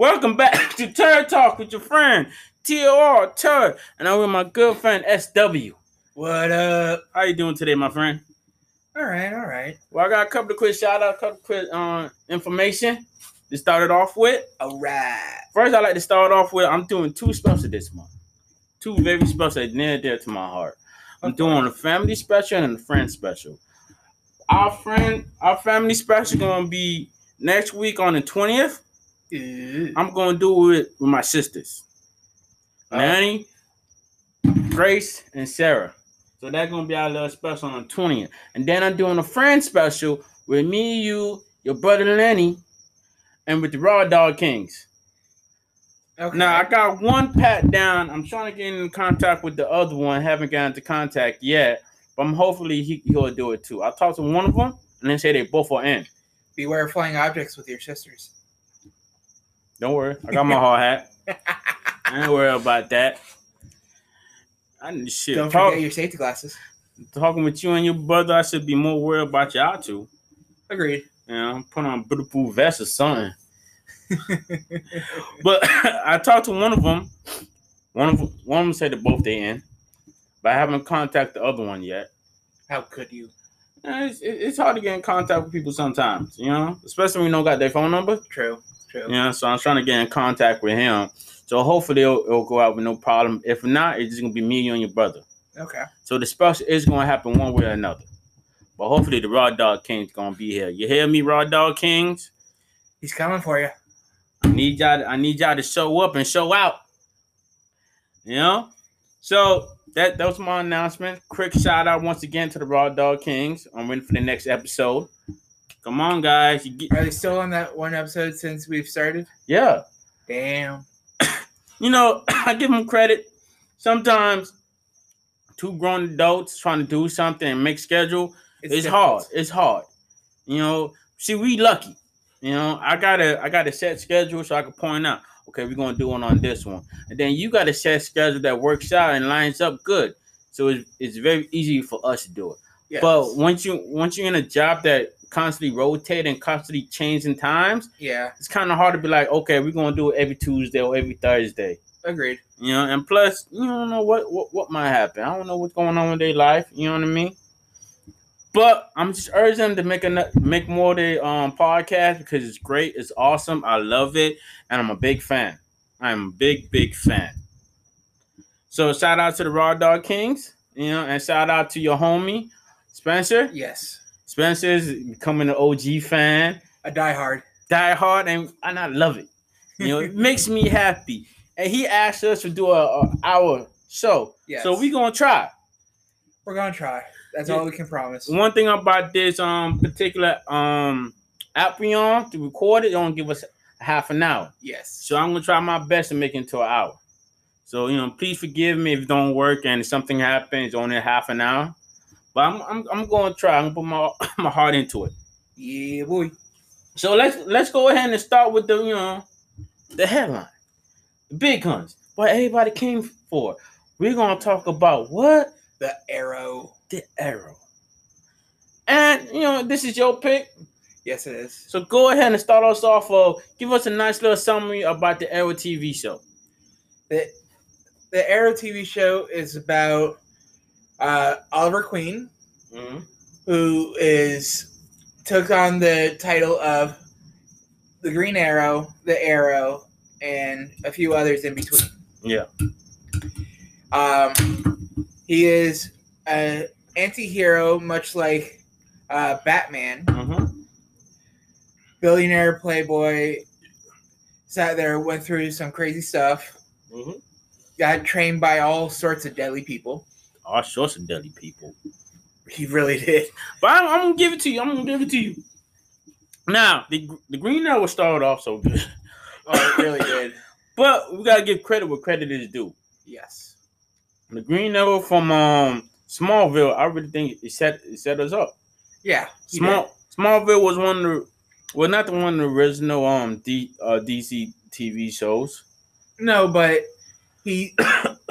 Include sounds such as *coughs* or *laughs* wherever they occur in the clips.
Welcome back *coughs* to Turd Talk with your friend TOR Turd, and I'm with my good friend SW. What up? How you doing today, my friend? All right, all right. Well, I got a couple of quick shout out, a couple of quick uh, information to start it off with. All right. First, I like to start off with I'm doing two specials this month. Two very special, near and dear to my heart. I'm doing a family special and a friend special. Our friend, our family special gonna be next week on the 20th. Ooh. I'm gonna do it with my sisters, Oh. Nanny, Grace, and Sarah. So that's gonna be our little special on the 20th. And then I'm doing a friend special with me, you, your brother Lenny, and with the Raw Dog Kings. Okay. Now I got one pat down. I'm trying to get in contact with the other one. Haven't gotten into contact yet, but I'm hopefully he, he'll do it too. I talked to one of them, and they say they both are in. Beware of flying objects with your sisters. Don't worry, I got my hard hat. I ain't worry about that. I need shit. Don't Talk- forget your safety glasses. talking with you and your brother, I should be more worried about y'all two. Agreed. I'm putting on a beautiful vest or something. *laughs* But *laughs* I talked to one of them. One of them, one of them said that both they in, but I haven't contacted the other one yet. How could you? It's, it's hard to get in contact with people sometimes, you know, especially when you don't got their phone number. True. True. Yeah, so I'm trying to get in contact with him. So hopefully it'll, it'll go out with no problem. If not, it's just gonna be me, you, and your brother. Okay. So the special is gonna happen one way or another. But hopefully the Raw Dog King's gonna be here. You hear me, Raw Dog Kings? He's coming for you. I need y'all. I need y'all to show up and show out. You know. So that that was my announcement. Quick shout out once again to the Raw Dog Kings. I'm waiting for the next episode. Come on, guys. You get, Are they still on that one episode since we've started? yeah. Damn. You know, *clears throat* I give them credit. Sometimes two grown adults trying to do something and make schedule it's, difficult. hard. It's hard. You know, see, we lucky. You know, I got a I got a set schedule so I can point out, okay, we're gonna do one on this one. And then you got a set schedule that works out and lines up good. So it's, it's very easy for us to do it. Yes. But once you once you're in a job that constantly rotate and constantly changing times, yeah. it's kind of hard to be like, okay, we're gonna do it every Tuesday or every Thursday. Agreed. You know, and plus, you don't know what, what what might happen. I don't know what's going on with their life. You know what I mean? But I'm just urging them to make a make more of their um podcast because it's great, it's awesome, I love it, and I'm a big fan. I'm a big big fan. So shout out to the Raw Dog Kings, you know, and shout out to your homie Spencer. Yes. Spencer's becoming an OG fan A diehard. die hard and, and I love it. You know, it makes me happy. And he asked us to do a, a our show. Yes. So we gonna try. We're gonna try. That's Yeah. all we can promise. One thing about this um particular um app we on to record it, don't give us half an hour. Yes. So I'm gonna try my best to make it into an hour. So you know, please forgive me if it don't work and something happens only half an hour. But I'm I'm, I'm gonna try. I'm gonna put my *coughs* my heart into it. Yeah, boy. So let's let's go ahead and start with the you know the headline, the big guns, what everybody came for. We're gonna talk about what The arrow. the arrow, and you know this is your pick. Yes, it is. So go ahead and start us off. Uh, give us a nice little summary about the Arrow TV show. The the Arrow TV show is about uh, Oliver Queen, Mhm. who is took on the title of the Green Arrow, the Arrow, and a few others in between. Yeah. Um, he is an anti-hero, much like uh, Batman. Mhm. Billionaire playboy, sat there, went through some crazy stuff, Mhm. got trained by all sorts of deadly people. All sorts of deadly people. He really did. But I'm, I'm gonna give it to you. I'm gonna give it to you. Now the the Green Arrow started off so good, Oh, it really did. *laughs* but we gotta give credit where credit is due. Yes. The Green Arrow from um Smallville, I really think it set it set us up. Yeah. Small Smallville was one of the well not the one of the original um D, uh, DC TV shows. No, but he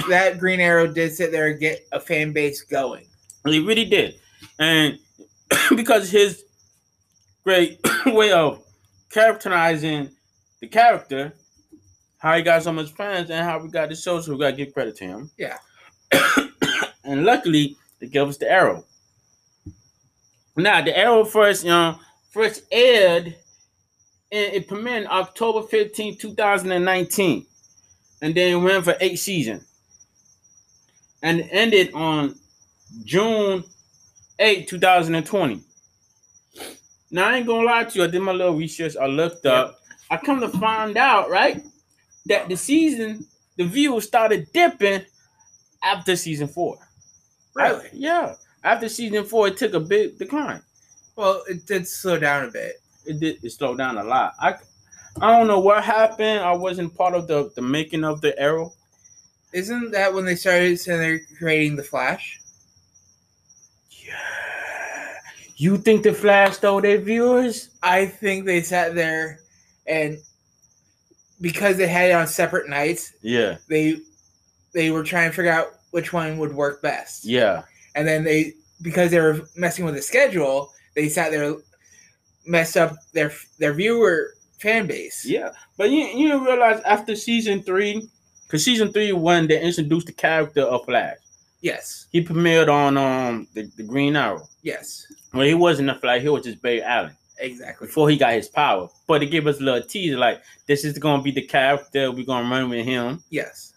that Green Arrow did sit there and get a fan base going. He really did. And *clears throat* because his great *clears throat* way of characterizing the character, how he got so much fans and how we got the show, so we gotta give credit to him. Yeah. *clears throat* and luckily, they gave us the Arrow. Now, the Arrow first, you know, first aired and it premiered October 15, 2019. And then it went for eight seasons. And it ended on June 8, 2020. Now I ain't gonna lie to you, I did my little research, I looked up. I come to find out, right, that the season, the views started dipping after season four. Really? I- yeah. After season four, it took a big decline. Well, it did slow down a bit. It did it slowed down a lot. I I don't know what happened. I wasn't part of the, the making of the arrow. Isn't that when they started saying they're creating the Flash? Yeah. You think the Flash stole their viewers? I think they sat there and because they had it on separate nights, Yeah. they they were trying to figure out which one would work best. Yeah. And then they because they were messing with the schedule, they sat there messed up their their viewer fan base. Yeah. But you you realize after season three, because season three when they introduced the character of Flash. Yes. He premiered on um the, the Green Arrow. Yes. Well, he wasn't a Flash, he was just Barry Allen. Exactly. before he got his power. But it gave us a little teaser like this is gonna be the character we're gonna run with him. Yes.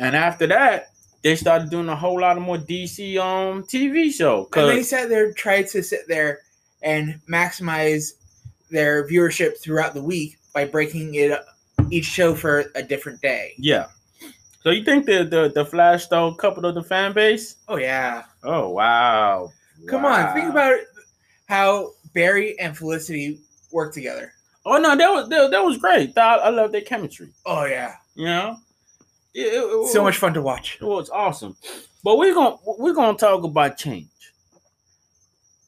And after that, they started doing a whole lot of more DC um TV show. And they sat there, tried to sit there and maximize their viewership throughout the week by breaking it up, each show for a different day. yeah. So you think the the, the Flash stole a couple of the fan base? Oh yeah. Oh wow. Come on, think about how Barry and Felicity work together. Oh no, that was that, that was great. I, I love their chemistry. Oh yeah. You know? It- it- it So much fun to watch. It was awesome. But we're gonna we're gonna talk about change.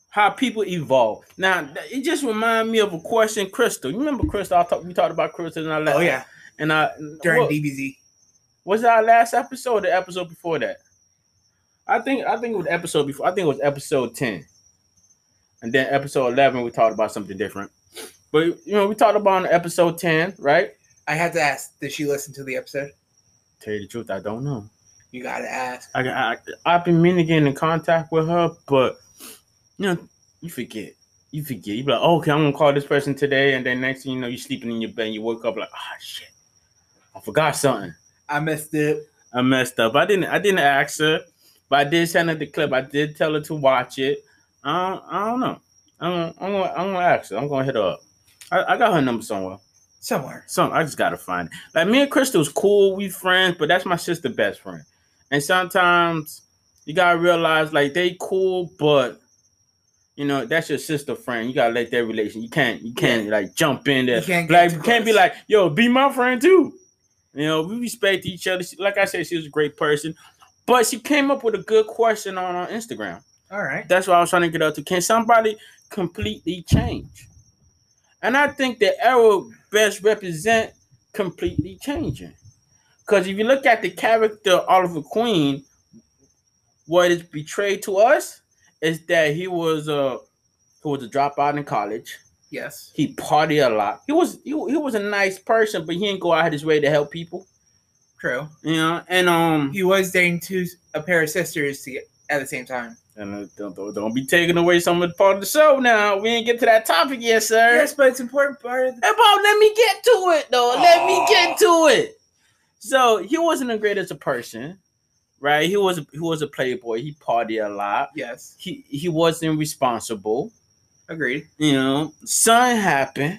How people evolve. Now it just reminded me of a question, Crystal. You remember Crystal? I talk, we talked about Crystal in our last Oh yeah. and I During what, DBZ. Was that our last episode or the episode before that? I think I think it was episode before. I think it was episode 10. And then episode 11 we talked about something different. But you know, we talked about on episode 10, right? I had to ask, did she listen to the episode? Tell you the truth, I don't know. You gotta ask. I, I I've been meaning to get in contact with her, but you know, you forget. You forget. You be like, oh, okay, I'm gonna call this person today, and then next thing you know, you're sleeping in your bed, and you wake up like, ah, shit, I forgot something. I missed it. I messed up. I didn't. I didn't ask her, but I did send her the clip. I did tell her to watch it. I don't, I don't know. I'm, I'm gonna. I'm gonna ask her. I'm gonna hit her up. I, I got her number somewhere. Somewhere. Some I just gotta find it. Like me and Crystal's cool, we friends, but that's my sister best friend. And sometimes you gotta realize like they cool, but you know that's your sister friend. You gotta let that relation. You can't you can't like jump in there. You can't like you can't be like yo, be my friend too. You know we respect each other. She- Like I said, she was a great person, but she came up with a good question on our Instagram. All right. That's what I was trying to get up to. Can somebody completely change? And I think the arrow best represent completely changing. Because if you look at the character Oliver Queen, what is betrayed to us is that he was a he was a dropout in college. Yes. He partied a lot. He was he, he was a nice person, but he didn't go out his way to help people. True. You know, and um He was dating two a pair of sisters to get, at the same time. and uh, don't, don't, be taking away some of the part of the show now. We ain't get to that topic yet, sir. Yes, but it's important part of the Bob, let me get to it though. Let me get to it. So he wasn't a great as a person, right? He was he was a playboy. He partied a lot. Yes. He he wasn't responsible. Agreed. You know, something happened.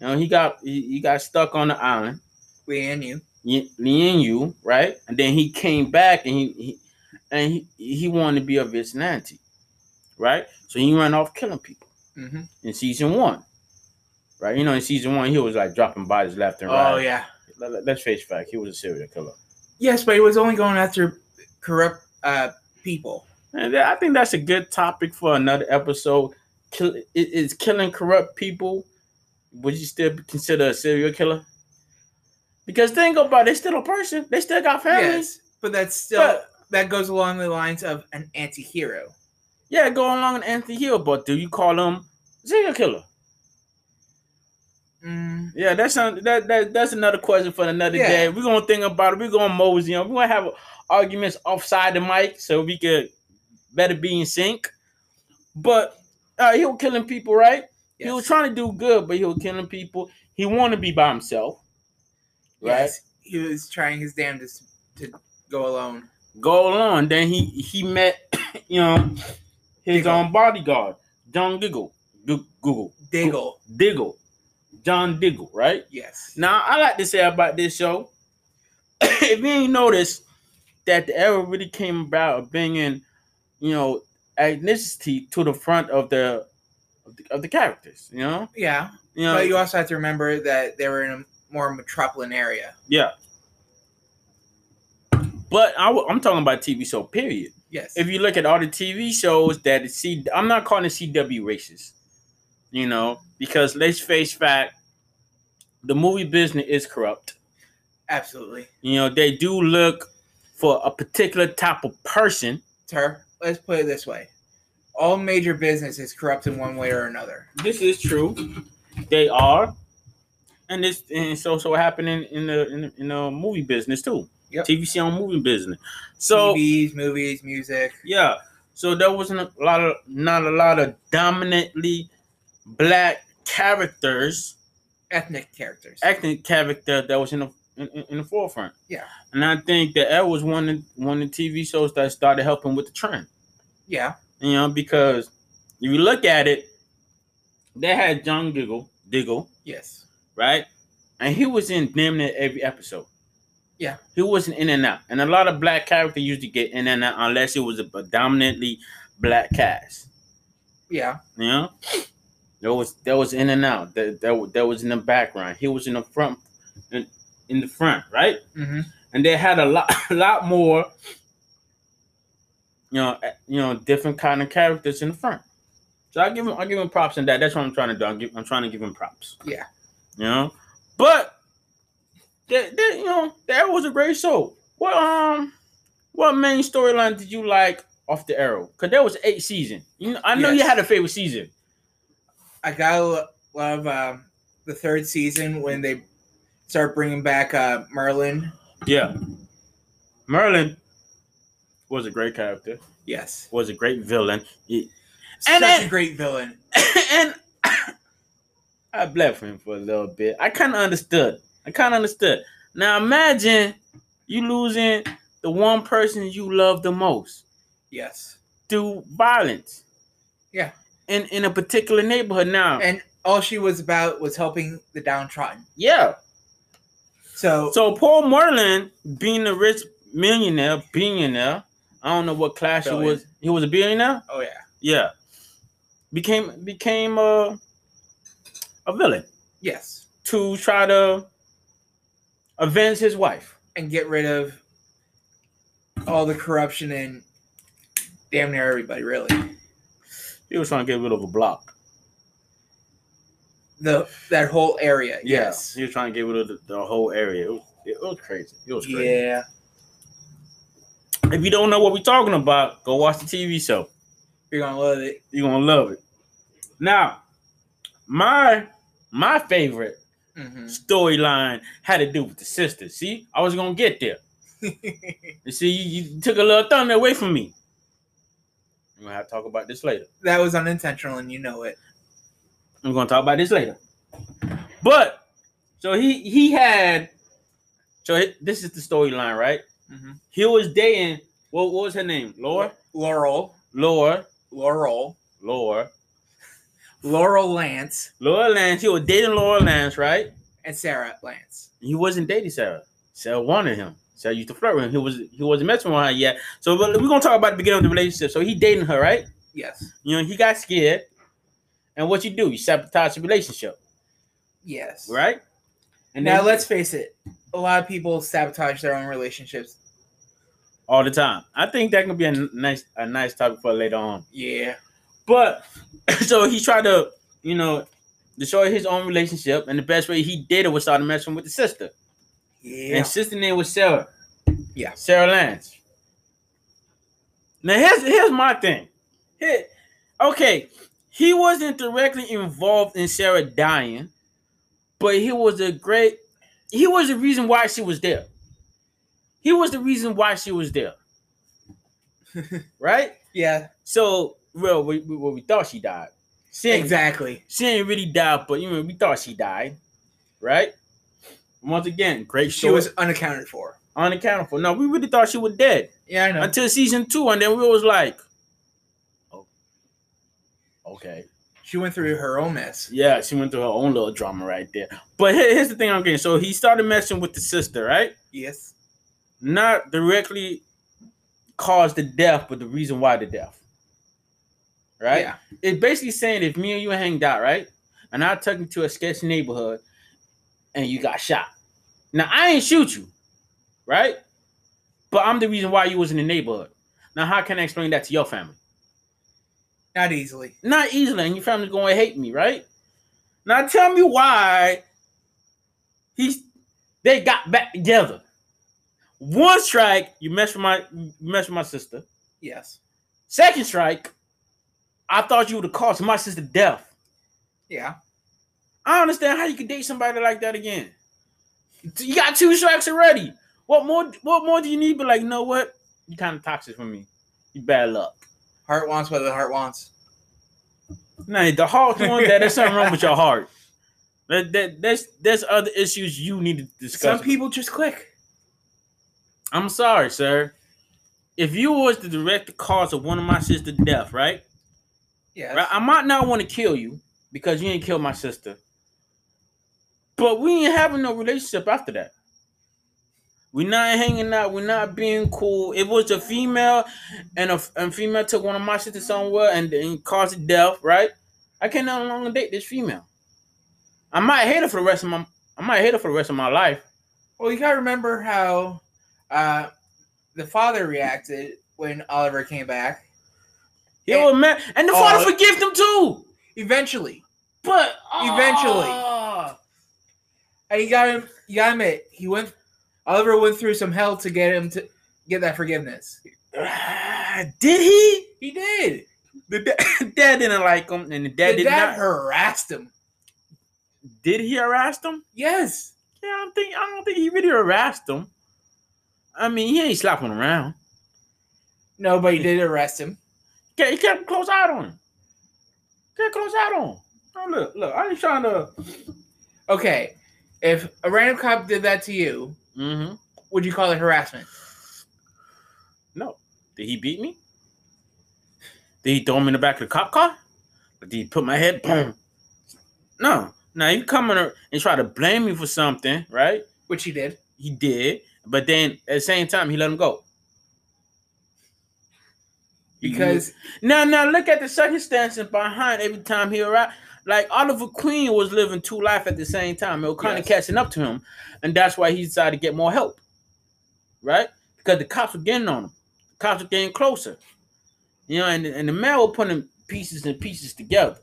You know, he got he, he got stuck on the island. We and you. Lian Yu, right? And then he came back and he, he and he, he wanted to be a vigilante, right? So he ran off killing people Mm-hmm. in season one, right? You know, in season one, he was like dropping bodies left and right. Oh yeah. Let- Let's face fact, he was a serial killer. Yes, but he was only going after corrupt uh, people. And I think that's a good topic for another episode. Kill, is killing corrupt people? Would you still consider a serial killer? Because think about it, they're still a person. They still got family. Yes, but that's still But- that goes along the lines of an anti-hero. Yeah, go along an anti-hero, but do you call him serial killer? Mm, Yeah, that's that, that that's another question for another Yeah. day. We're gonna think about it. We're gonna mosey on. We're gonna have arguments offside the mic so we could better be in sync. But uh, he was killing people, right? He was trying to do good, but he was killing people. He wanted to be by himself, right? Yes, he was trying his damnedest to go alone. Go alone. Then he he met, *coughs* you know, his Diggle. own bodyguard, John Diggle, Gu- Google, Diggle. Diggle, John Diggle, right? Yes. Now, I like to say about this show, *coughs* if you ain't noticed that the era really came about of bringing, you know, ethnicity to the front of the of the, of the characters. You know, Yeah. you know, But you also have to remember that they were in a more metropolitan area. yeah. But I, am talking about TV show. Period. Yes. If you look at all the TV shows that C, I'm not calling it CW racist. You know, because let's face fact, the movie business is corrupt. Absolutely. You know, they do look for a particular type of person. Sir, let's put it this way. All major business is corrupt in one way or another. This is true. They are. And this and so so happening in the in the, in the movie business too. Yep. TVC on movie business. So TVs, movies, music. yeah. So there wasn't a lot of not a lot of dominantly black characters, ethnic characters. ethnic character that was in the in, in- the forefront. Yeah. And I think that that was one of one of the TV shows that started helping with the trend. yeah. You know, because if you look at it, they had John Diggle, Diggle, Yes. right? And he was in damn near every episode. Yeah. He wasn't in and out. And a lot of black characters used to get in and out unless it was a predominantly black cast. Yeah. You know? There was there was in and out. That that, that was in the background. He was in the front in, in the front, right? Mm-hmm. and they had a lot, *laughs* a lot more, you know, eh, you know, different kind of characters in the front. So I give him, I give him props in that. That's what I'm trying to do. I'm, give, I'm trying to give him props. Yeah. you know, but that, that you know, that was a great show. What um, what main storyline did you like off the arrow? Because there was eight season. You know, I know you had a favorite season. I gotta love um, the third season when they start bringing back uh, Merlyn. Yeah, Merlyn was a great character. Yes. Was a great villain. He- Such And a great villain. *coughs* and *coughs* I bled for him for a little bit. I kind of understood. I kind of understood. Now imagine you losing the one person you love the most Yes. through violence. Yeah. In in a particular neighborhood now. And all she was about was helping the downtrodden. yeah. So, So Paul Merlyn, being a rich millionaire, billionaire, I don't know what class he was. He was a billionaire. oh yeah. Yeah. Became became a a villain Yes. to try to avenge his wife. And get rid of all the corruption and damn near everybody, really. He was trying to get rid of a block. The that whole area. Yes. He was trying to get rid of the, the whole area. It was, it was crazy. It was crazy. Yeah. If you don't know what we're talking about, go watch the TV show. You're gonna love it. You're gonna love it. Now, my my favorite hmm storyline had to do with the sisters. See, I was gonna get there. *laughs* You see, you, you took a little thunder away from me. We're gonna have to talk about this later. that was unintentional, and you know it. We're gonna talk about this later. But so he he had so he- this is the storyline, right? Mm-hmm. He was dating what, what was her name? Laura? Laurel, Laura, Laurel, Laura, Laurel Lance, Laura Lance. He was dating Laura Lance, right? and Sara Lance. He wasn't dating Sara. Sara wanted him. Sara used to flirt with him. He was he wasn't messing with her yet. So but we're gonna talk about the beginning of the relationship. So he dating her, right? Yes. You know, he got scared. And what you do? You sabotage the relationship, Yes. right? And now then- let's face it. A lot of people sabotage their own relationships. all the time. I think that can be a nice a nice topic for later on. Yeah. But *clears throat* so he tried to, you know, destroy his own relationship, and the best way he did it was start messing with the sister. Yeah. And sister name was Sara. Yeah. Sara Lance. Now here's here's my thing. Here, okay, he wasn't directly involved in Sara dying, but he was a great. He was the reason why she was there. He was the reason why she was there. *laughs* right. Yeah, So, well, we, we, well, we thought she died. She exactly. she ain't really died, but you know, we thought she died. Right. Once again, great She was unaccounted for. Unaccounted for. No, we really thought she was dead Yeah, I know. until season two, and then we was like, okay. She went through her own mess. Yeah, she went through her own little drama right there. But here's the thing I'm getting. So he started messing with the sister, right? Yes. Not directly caused the death, but the reason why the death. Right? Yeah. It's basically saying if me and you hanged out, right? And I took you to a sketchy neighborhood and you got shot. Now I ain't shoot you, right? But I'm the reason why you was in the neighborhood. Now, how can I explain that to your family? Not easily. Not easily, and your family's going to hate me, right? Now tell me why he's they got back together. One strike, you mess with my you mess with my sister. Yes. Second strike, I thought you would have caused my sister death. Yeah. I understand how you could date somebody like that again. You got two strikes already. What more? What more do you need? But like, you know what? You kind of toxic for me. You bad luck. Heart wants what the heart wants. Nah, the heart wants that there's something wrong with your heart. That, that there's there's other issues you need to discuss. Some people just click. I'm sorry, sir. If you was the direct cause of one of my sister's death, right? Yes. Right, I might not want to kill you because you ain't killed my sister. But we ain't having no relationship after that. We're not hanging out. We're not being cool. It was a female, and a and female took one of my sisters somewhere and, and caused death. Right? I can no longer date this female. I might hate her for the rest of my. I might hate her for the rest of my life. Well, you gotta remember how uh, the father reacted when Oliver came back. He And- was mad, and the Oh. father forgave him too. Eventually, But Eventually. Ah. and you got him. You gotta admit, he went. Oliver went through some hell to get him to get that forgiveness. Ah, did he? He did. The dad, *laughs* dad didn't like him, and the dad the did dad not. harassed him. Did he harass him? Yes. Yeah, I don't think. I don't think he really harassed him. I mean, he ain't slapping around. Nobody did arrest him. Okay, he kept close eye on him. Kept close eye on him. Oh, look, look. I ain't trying to. Okay, if a random cop did that to you, Mm-hmm. would you call it harassment? No. Did he beat me? Did he throw me in the back of the cop car? Or did he put my head? Boom. No. Now you come in and try to blame me for something, right? Which he did. He did, but then at the same time he let him go. Because now, now look at the circumstances behind every time he arrived. Like Oliver Queen was living two life at the same time. It was kind of catching up to him, and that's why he decided to get more help, right? Because the cops were getting on him. The cops were getting closer, you know, and, and the man was putting pieces and pieces together.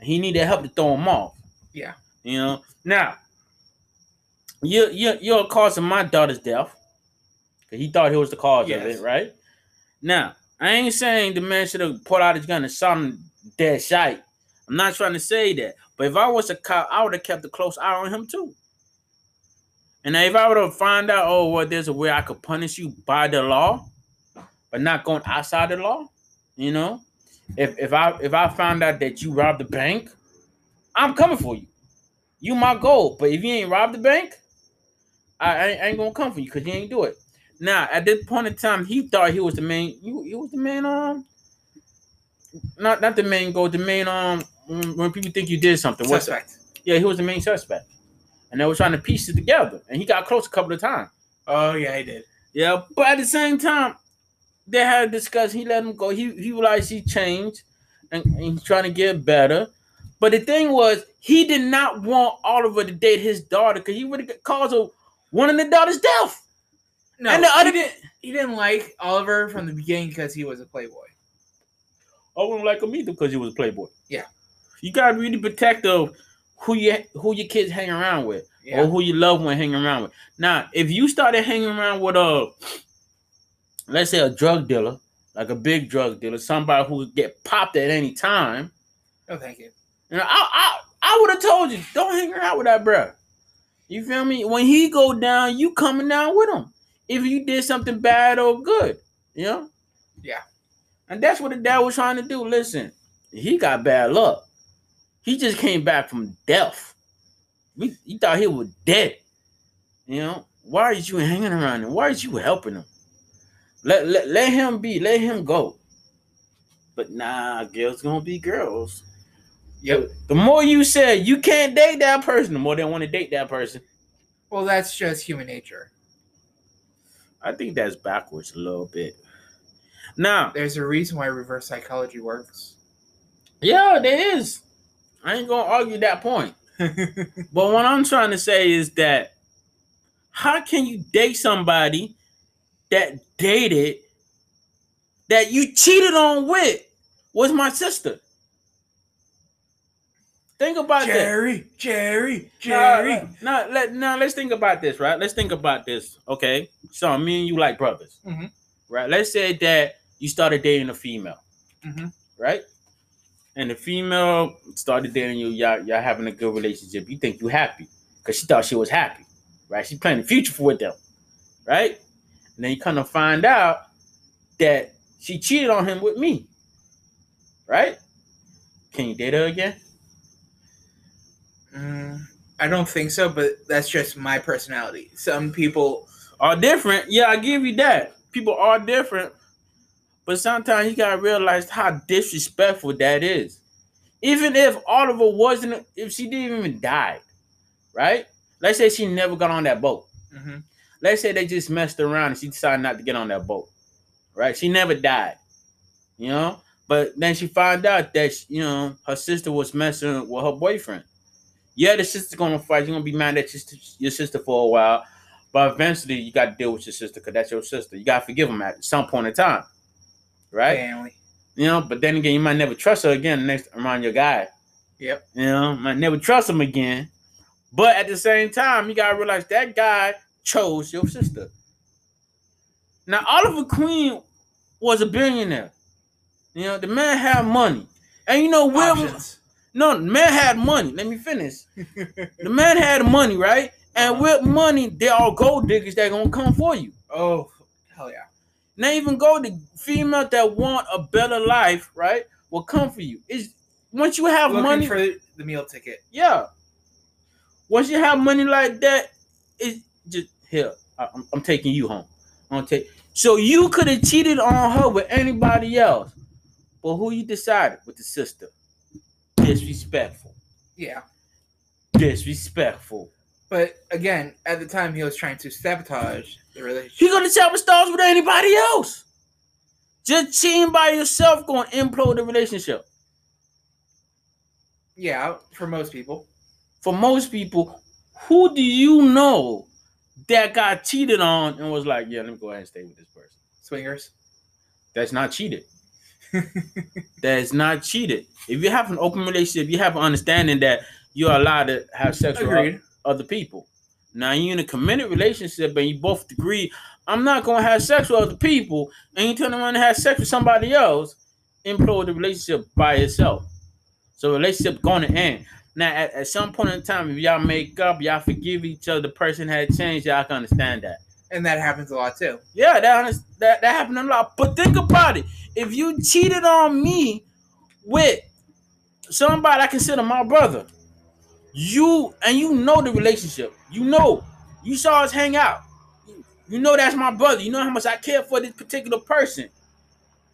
He needed help to throw him off. Yeah. you know. Now, you you you're causing my daughter's death. He thought he was the cause of it, right? Now, I ain't saying the man should have pulled out his gun and shot him dead shite. I'm not trying to say that. But if I was a cop, I would have kept a close eye on him too. And if I would have found out, oh, well, there's a way I could punish you by the law, but not going outside the law, you know? If if I if I found out that you robbed the bank, I'm coming for you. You my goal. But if you ain't robbed the bank, I, I ain't- I ain't gonna come for you because you ain't do it. Now, at this point in time, he thought he was the main. You, he was the main. Um, not not the main goal. The main. Um, when when people think you did something. What's that? suspect. Yeah, he was the main suspect, and they were trying to piece it together. And he got close a couple of times. Oh yeah, he did. Yeah, but at the same time, they had a discussion. He let him go. He he realized he changed, and, and he's trying to get better. But the thing was, he did not want Oliver to date his daughter because he would have caused a, one of the daughter's death. No, and the other he didn't. He didn't like Oliver from the beginning because he was a playboy. Oh, I wouldn't like him either because he was a playboy. Yeah. You gotta be really protect of who you who your kids hang around with Yeah. or who you love one hang around with. Now, if you started hanging around with a let's say a drug dealer, like a big drug dealer, somebody who could get popped at any time, Oh, thank you. you know, I I I would have told you, don't hang around with that bro. You feel me? When he go down, you coming down with him. If you did something bad or good, you know? Yeah. And that's what the dad was trying to do. Listen, he got bad luck. He just came back from death. We he thought he was dead. You know, why are you hanging around him? Why are you helping him? Let, let, let him be, let him go. But nah, girls gonna be girls. Yep. The more you say you can't date that person, the more they want to date that person. Well, that's just human nature. I think that's backwards a little bit. Now, There's a reason why reverse psychology works. yeah, there is. I ain't gonna argue that point. But what I'm trying to say is that how can you date somebody that dated that you cheated on with was my sister? Think about that. Jerry, Jerry, Jerry. now, let, now let's think about this, right? Let's think about this, okay? So me and you like brothers, Mhm. right? Let's say that you started dating a female, Mhm. right? And the female started dating you, y'all, y'all having a good relationship. You think you happy because she thought she was happy, right? She planning the future for with them, right? And then you kind of find out that she cheated on him with me, right? Can you date her again? Mm, I don't think so, but that's just my personality. Some people, are different. Yeah, I give you that. People are different. But sometimes you gotta realize how disrespectful that is. Even if Oliver wasn't, if she didn't even die, right? Let's say she never got on that boat. Mhm. Let's say they just messed around and she decided not to get on that boat, right? She never died, you know. But then she found out that you know her sister was messing with her boyfriend. Yeah, the sister's gonna fight. You're gonna be mad at your, your sister for a while, but eventually you got to deal with your sister because that's your sister. You gotta forgive them at some point in time, right? family. You know. But then again, you might never trust her again next around your guy. Yep. You know, might never trust him again. But at the same time, you gotta realize that guy chose your sister. Now, Oliver Queen was a billionaire. You know, the man had money. And you know, Will Options. no, the man had money. Let me finish. *laughs* The man had money, right? And uh-huh. with money, there are all gold diggers that gonna come for you. oh, hell yeah. Not even go the female that want a better life, right? Will come for you. Is once you have Looking money, for the meal ticket. yeah. Once you have money like that, it just here. I- I'm, I'm taking you home. I'm take. So you could have cheated on her with anybody else, but who you decided with the sister? Disrespectful. Yeah. Disrespectful. But again, at the time, he was trying to sabotage the relationship. He gonna tell stars with anybody else. Just cheating by yourself gonna implode the relationship. Yeah, for most people. For most people, who do you know that got cheated on and was like, yeah, let me go ahead and stay with this person? Swingers. That's not cheated. *laughs* That is not cheated. If you have an open relationship, you have an understanding that you're allowed to have sex with Agreed. Other people. Now you're in a committed relationship and you both agree, I'm not gonna have sex with other people, and you turn around and have sex with somebody else, implode the relationship by itself. So relationship gonna end. Now at, at some point in time, if y'all make up, y'all forgive each other, the person had changed, y'all can understand that. And that happens a lot too. Yeah, that that that happened a lot. But think about it. If you cheated on me with somebody I consider my brother, you and you know the relationship. You know, you saw us hang out. You- know that's my brother. You know how much I care for this particular person.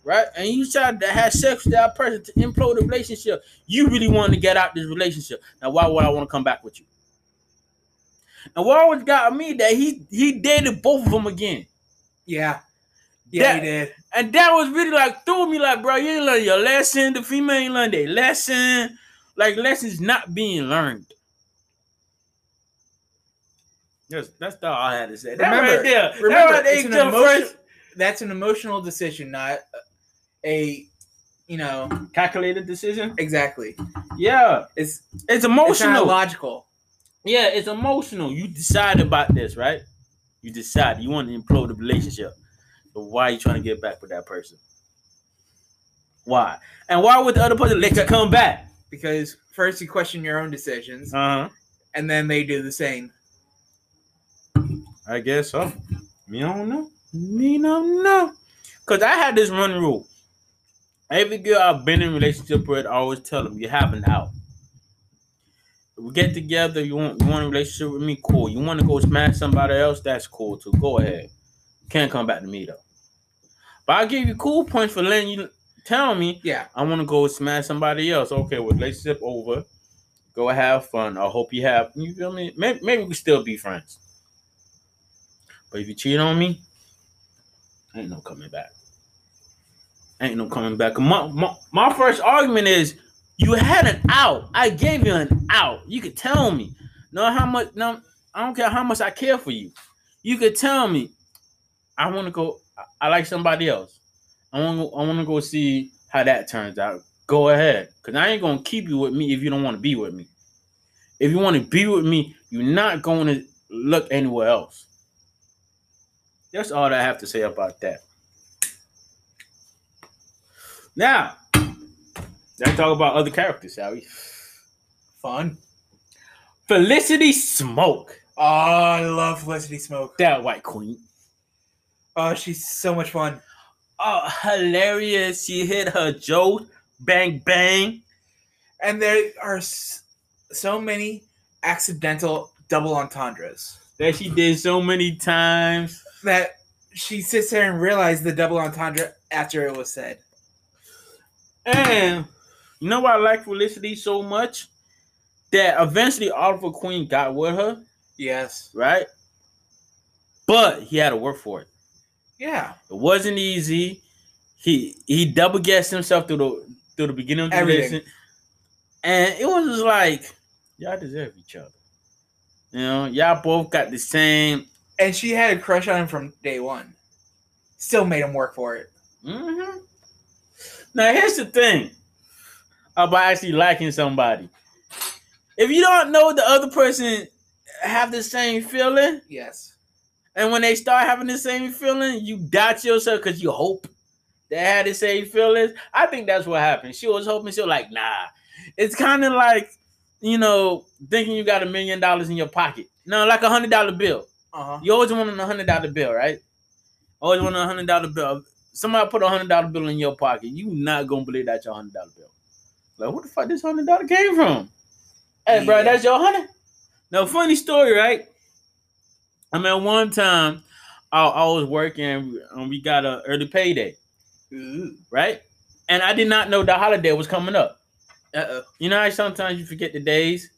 Right? And you tried to have sex with that person to implode the relationship. You really wanted to get out this relationship. Now, why would I want to come back with you? And what always got me that he he dated both of them again. Yeah. Yeah, That- he did. And that was really like threw me like, bro, you ain't learn your lesson. The female ain't learned their lesson. Like lessons not being learned. That's that's all I had to say. That Remember- right there. that Remember, right there, it's an emotion, first. that's an emotional decision, not a, you know, calculated decision. exactly. Yeah, It's it's it's emotional. logical. yeah, it's emotional. You decide about this, right? You decide you want to implode the relationship. But why are you trying to get back with that person? Why? And why would the other person let you come back? Because first you question your own decisions, Uh huh. and then they do the same. I guess so. Me don't know. Me don't know. Cause I had this one rule. Every girl I've been in relationship with, I always tell them you have an out. We get together. You want you want a relationship with me? Cool. You want to go smash somebody else? That's cool too. Go ahead. Can't come back to me though. But I'll give you cool points for letting you tell me Yeah, I want to go smash somebody else. Okay, well, relationship over. Go have fun. I hope you have. You feel me? Maybe, maybe we still be friends. But if you cheat on me, ain't no coming back. Ain't no coming back. My, my, my first argument is you had an out. I gave you an out. You could tell me. No, how much? No, I don't care how much I care for you. You could tell me. I want to go. I- I like somebody else. I want. to. I want to go see how that turns out. Go ahead, cause I ain't gonna keep you with me if you don't want to be with me. If you want to be with me, you're not going to look anywhere else. That's all that I have to say about that. Now, let's talk about other characters, shall we? fun. Felicity Smoak, Oh, I love Felicity Smoak. that white queen. Oh, she's so much fun. Oh, hilarious! She hit her joke, bang bang. And there are so many accidental double entendres That she did so many times. that she sits there and realizes the double entendre after it was said. And you know why I like Felicity so much? That eventually Oliver Queen got with her, Yes. right? But he had to work for it. Yeah. It wasn't easy. He he double guessed himself through the through the beginning of the Everything. relationship. And it was just like, y'all deserve each other. You know, y'all both got the same. And she had a crush on him from day one. Still made him work for it. hmm Now here's the thing about actually liking somebody. If you don't know the other person have the same feeling, Yes. And when they start having the same feeling, you doubt yourself because you hope they had the same feelings. I think that's what happened. She was hoping she was like, nah. It's kind of like, you know, thinking you got a million dollars in your pocket. No, like a hundred dollar bill. Uh huh. You always want a hundred dollar bill, right? Always want a hundred dollar bill. Somebody put a hundred dollar bill in your pocket. You not gonna believe that's your hundred dollar bill. Like, what the fuck this hundred dollar came from? Hey, bro, that's your hundred. Now, funny story, right? I mean, one time I, I was working and we got an early payday, right? And I did not know the holiday was coming up. Uh oh. You know how sometimes you forget the days?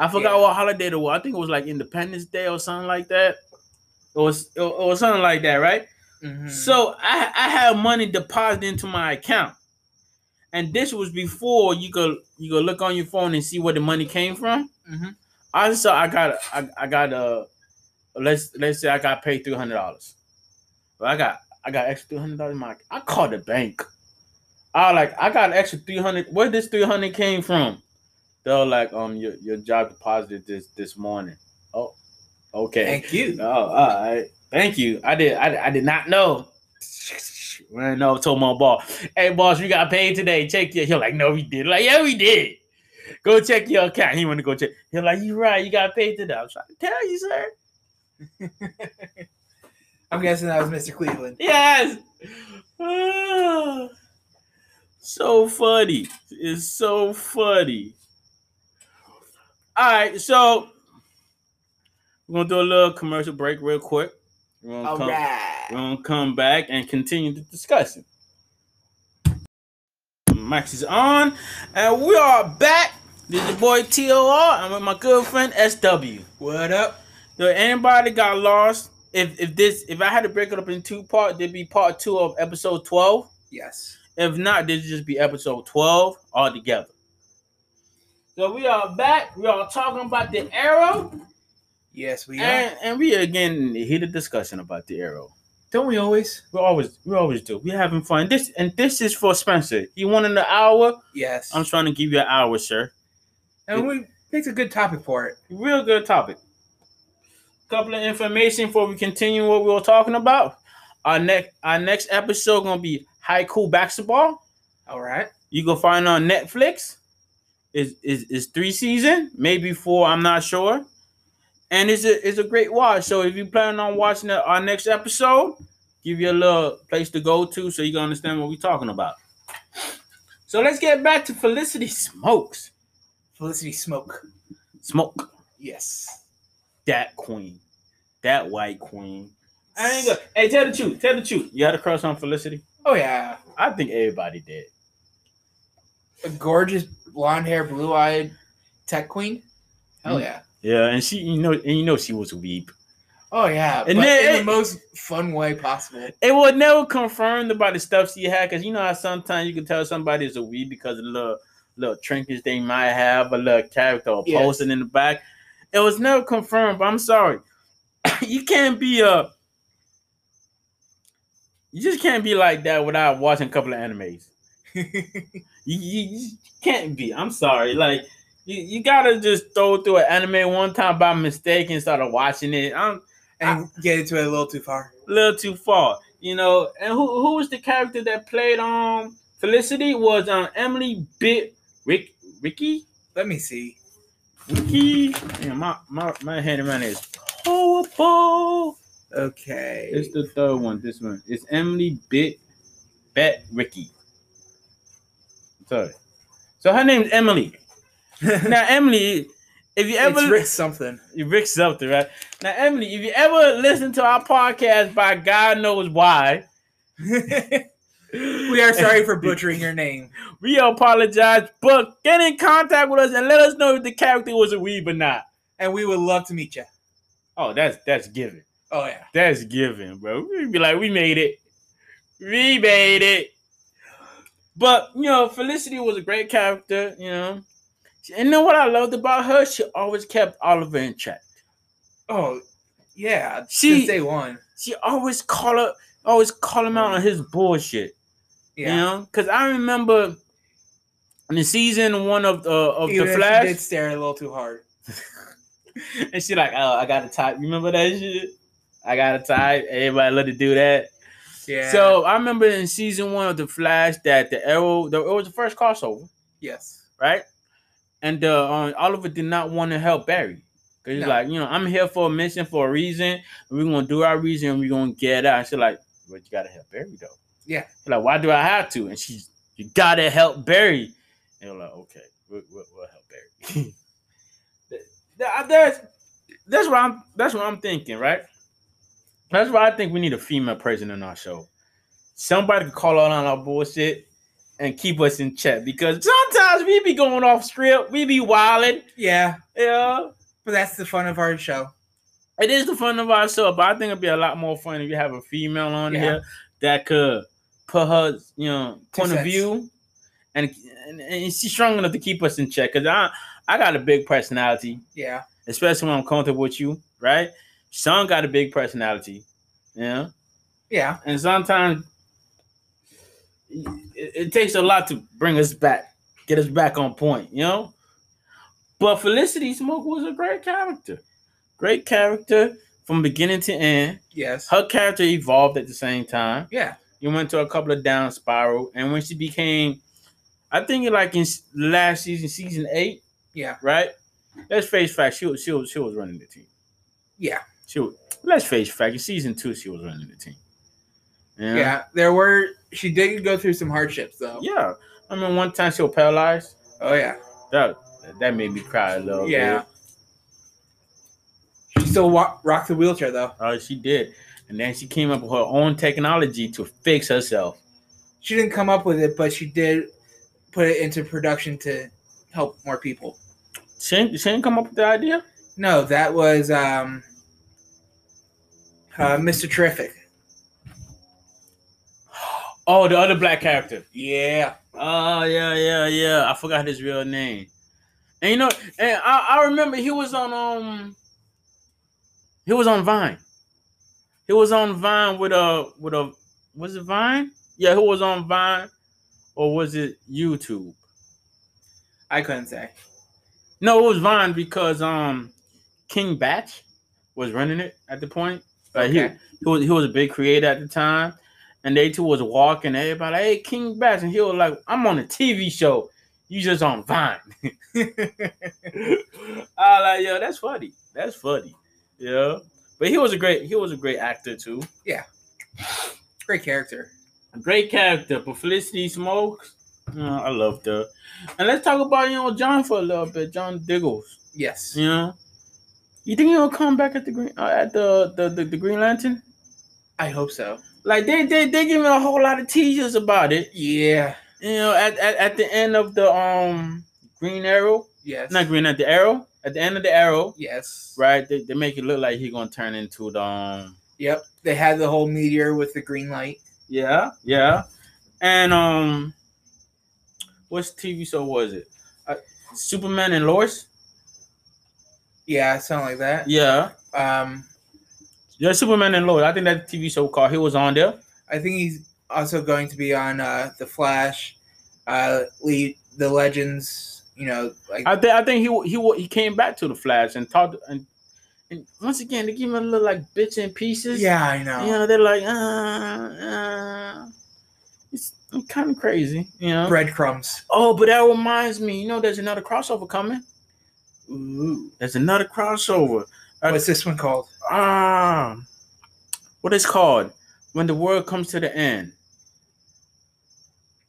I forgot Yeah. what holiday it was. I think it was like Independence Day or something like that. It was it was something like that, right? Mm-hmm. So I I had money deposited into my account. And this was before you could you could look on your phone and see where the money came from. hmm I just saw I got I, I got uh let's let's say I got paid three hundred dollars. But I got I got extra three hundred dollars in my I called the bank. I like I got an extra three hundred. Where this three hundred came from? They were like, um, your your job deposited this this morning. Oh, okay. Thank you. Oh, all right. Thank you. I did. I, I did not know. I know. Told my boss, "Hey, boss, we got paid today. Check your." He's like, "No, we did." Like, "Yeah, we did." Go check your account. He want to go check. He's like, "You right. You got paid today." I'm trying to tell you, sir. *laughs* I'm guessing that was Mr. Cleveland. Yes. Ah. *sighs* so funny. It's so funny. All right, so we're gonna do a little commercial break real quick. We're gonna All come, right. we're gonna come back and continue the discussion. Max is on, and we are back. This is your boy TOR. I'm with my good friend SW. What up? So anybody got lost? If if this if I had to break it up in two parts, there'd be part two of episode twelve. Yes. If not, this would just be episode twelve altogether. So we are back. We are talking about the arrow, Yes, we are. and and we are again in the heated discussion about the arrow. Don't we always? We always we always do. We're having fun. This and this is for Spencer. You wanted an hour? Yes. I'm trying to give you an hour, sir. and we picked a good topic for it. Real good topic. Couple of information before we continue what we were talking about. Our next our next episode gonna be high Haikyu basketball. All right. You can find it on Netflix, is is is three season, maybe four. I'm not sure. And it's a it's a great watch. So if you plan on watching the, our next episode, give you a little place to go to so you can understand what we're talking about. So let's get back to Felicity Smoaks. Felicity Smoak. Smoak Yes. That queen, that white queen. I ain't gonna. Hey, tell the truth. Tell the truth. You had a crush on Felicity? Oh yeah. I think everybody did. A gorgeous blonde hair, blue eyed tech queen. Hell Mm. yeah. Yeah, and she, you know, and you know, she was a weeb. Oh yeah. And but then- in the most fun way possible. It was never confirmed about the stuff she had, because you know how sometimes you can tell somebody is a weeb because of the little little trinkets they might have, a little character or Yes. posting in the back. It was never confirmed, but I'm sorry. *coughs* you can't be a you just can't be like that without watching a couple of animes. *laughs* You, you, you can't be. I'm sorry. Like you, you gotta just throw through an anime one time by mistake and started watching it. I'm and get into it a little too far. a little too far, you know. And who who was the character that played um Felicity was um Emily Bit Rick Ricky Let me see. Ricky. Yeah, my my my hand around is horrible. Okay. It's the third one. This one. It's Emily Bit Bet Ricky. Sorry. So her name's Emily. *laughs* now Emily, if you ever it's Rick something. you Rick something, right? Now, Emily, if you ever listen to our podcast by God knows why, *laughs* we are sorry for *laughs* butchering your name. we apologize, but get in contact with us and let us know if the character was a weeb or not. And we would love to meet you. Oh, that's that's given. Oh yeah. That's given, bro. We'd be like, we made it. We made it. But you know, Felicity was a great character, you know. And then what I loved about her, she always kept Oliver in check. Oh yeah. She- Since day one. She always call her, always call him out on his bullshit. Yeah. You know, because I remember in the season one of the of Even the Flash, did stare a little too hard. *laughs* and she like, oh, I got to type. Remember that shit? I got a type. Everybody let her do that. Yeah. So I remember in season one of the Flash that the Arrow, the, it was the first crossover, yes. right? And uh, um, Oliver did not want to help Barry. Cause he's No. like, you know, I'm here for a mission for a reason. We're gonna do our reason we're gonna get out. She's like, but you gotta help Barry though. Yeah. Like, why do I have to? And she's, you gotta help Barry. And we're like, okay, we'll, we'll, we'll help Barry. *laughs* That's that's what I'm that's what I'm thinking, right? That's why I think we need a female person in our show. Somebody to call out on our bullshit and keep us in check because sometimes we be going off script, we be wilding, Yeah. yeah. But that's the fun of our show. It is the fun of our show, but I think it'd be a lot more fun if you have a female on Yeah. here that could put her, you know, point of view, and, and and she's strong enough to keep us in check. Cause I I got a big personality, Yeah. especially when I'm comfortable with you, right? Sean got a big personality, yeah, Yeah. and sometimes it, it takes a lot to bring us back, get us back on point, you know. But Felicity Smoak was a great character, great character from beginning to end. Yes. Her character evolved at the same time. Yeah. You went to a couple of down spiral, and when she became, I think like in last season, season eight, Yeah. right? Let's face fact, she was she was she was running the team. Yeah. She was, let's face fact, in season two, she was running the team. Yeah. There were she did go through some hardships though. Yeah. I mean, one time she was paralyzed. Oh yeah. That that made me cry a little Yeah. bit. She still wa- rocked the wheelchair though. Oh, she did. And then she came up with her own technology to fix herself. She didn't come up with it, but she did put it into production to help more people. She didn't, she didn't come up with the idea? No, that was um uh, Mr. Terrific. *gasps* Oh, the other black character. Yeah. Oh yeah, yeah, yeah. I forgot his real name. And you know, and I, I remember he was on um he was on Vine. He was on Vine with a with a was it Vine? Yeah, who was on Vine or was it YouTube? I couldn't say. No, it was Vine because um King Bach was running it at the point. Like he, Okay. he was he was a big creator at the time, and they two was walking. Everybody, hey, King Bach, and he was like, I'm on a TV show. You just on Vine. *laughs* *laughs* I like, yo, that's funny. That's funny. Yeah. But he was a great he was a great actor too. Yeah, great character. A great character. But Felicity Smoaks. uh, I loved her. And let's talk about, you know, John for a little bit. John Diggles. Yes. You know. You think he'll come back at the green uh, at the, the, the the Green Lantern? I hope so. Like they they they giving a whole lot of teasers about it. Yeah. You know, at, at, at the end of the um Green Arrow, Yes. not Green at the Arrow, at the end of the Arrow, Yes. right? They, they make it look like he gonna turn into the um Yep. They had the whole meteor with the green light. yeah yeah, and um, what's TV show was it? Uh, Superman and Lois. Yeah, something like that. Yeah, Um, yeah, Superman and Lois. I think that TV show called he was on there. I think he's also going to be on uh, the Flash, uh, lead the Legends. You know, like I think I think he he he came back to the Flash and talked and and once again they give him a little like bits and pieces. yeah, I know. You know, they're like, uh, uh it's kind of crazy, you know. Breadcrumbs. Oh, but that reminds me, you know, there's another crossover coming. Ooh. There's another crossover. Uh, What's this one called? Ah, what is called when the world comes to the end?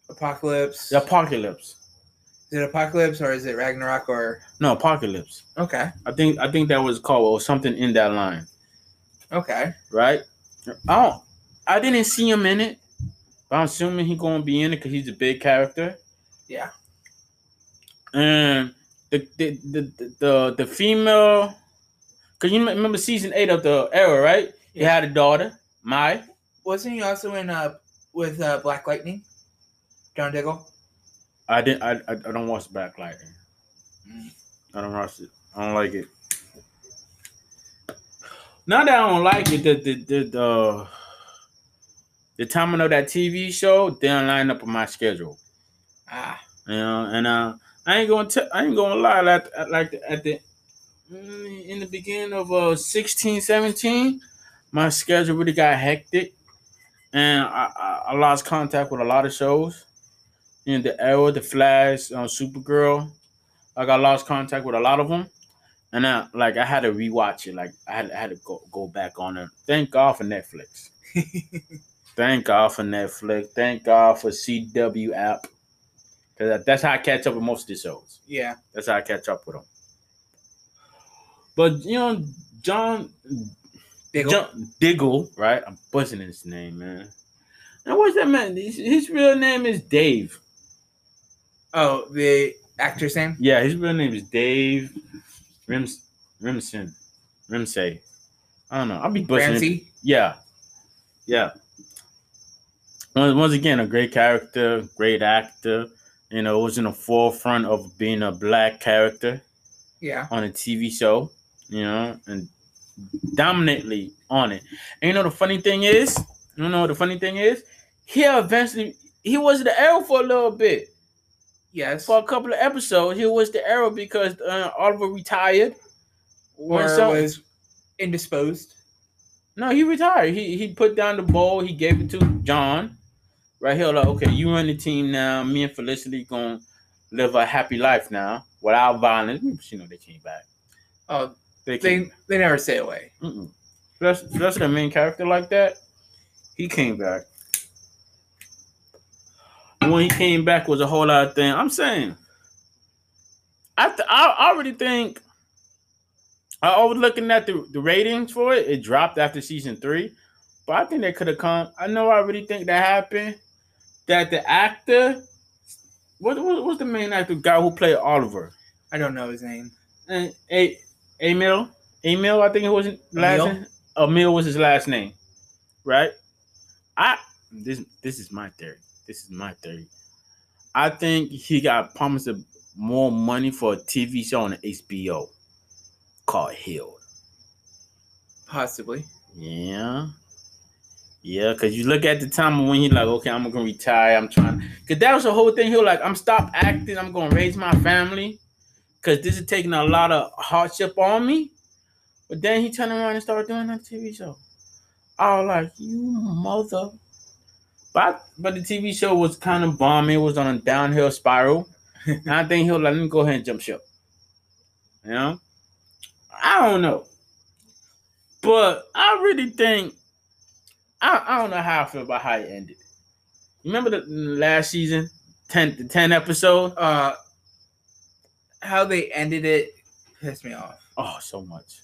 Apocalypse. The apocalypse. Is it Apocalypse or is it Ragnarok or? No, apocalypse. Okay. I think I think that was called or something in that line, Okay. right? I don't, I didn't see him in it, but I'm assuming he's gonna be in it because he's a big character. Yeah. and the the the the, the, the female because you remember season eight of the Arrow right he had a daughter Mai. Wasn't he also in uh with uh, Black Lightning? John Diggle. I didn't i i, I don't watch Black Lightning Mm. i don't watch it i don't like it not that i don't like it the the the, the, the timing of that tv show didn't line up with my schedule Ah. You know, and uh, I ain't gonna tell, I ain't gonna lie. Like, like the- at the mm, in the beginning of uh 16, 17, my schedule really got hectic, and I, I, I lost contact with a lot of shows. In the Arrow, the Flash, uh, Supergirl, like I lost contact with a lot of them, and I, like I had to rewatch it. Like I had, I had to go go back on it. Thank God for Netflix. *laughs* Thank God for Netflix. Thank God for CW app. Cause that's how I catch up with most of the shows. yeah. That's how I catch up with them. But you know, John Diggle. John Diggle, right? I'm buzzing his name, man. Now what's that man? His, his real name is Dave. Oh, the actor's name. Yeah, his real name is Dave Rims Rimson. Rimsay. I don't know. I'll be buzzing. Ramsey. Yeah. Yeah. Once, once again, a great character, great actor. You know, was in the forefront of being a black character Yeah. on a TV show, you know, and dominantly on it. And you know the funny thing is, you know what the funny thing is? He eventually he was the arrow for a little bit. Yes. For a couple of episodes, he was the arrow because uh, Oliver retired. or when some- was indisposed. No, he retired. He he put down the ball. He gave it to John. Right here, like, okay, you run the team now. Me and Felicity gonna live a happy life now without violence. You know they came back. Oh, They came. they they never stay away. Mm-mm. Especially, especially the main character like that. He came back. When he came back was a whole lot of thing. I'm saying, I th- I already think. I was looking at the, the ratings for it. It dropped after season three, but I think they could have come. I know. I really think that happened. That the actor, what what was the main actor guy who played Oliver? I don't know his name. and A Amell, Amell, I think it was last Amell? name. Amell was his last name, right? I this this is my theory. This is my theory. I think he got promised more money for a TV show on HBO called Heels. Possibly. Yeah. Yeah, because you look at the time when he like, okay, I'm gonna retire. I'm trying because that was the whole thing. He was like, I'm stop acting, I'm gonna raise my family. Cause this is taking a lot of hardship on me. But then he turned around and started doing that TV show. I was like, you mother. But but the TV show was kind of bombing. It was on a downhill spiral. and *laughs* I think he'll let me go ahead and jump ship. You know, I don't know, but I really think I, I don't know how I feel about how it ended. Remember the last season, ten the ten episode? Uh, how they ended it pissed me off. Oh, so much,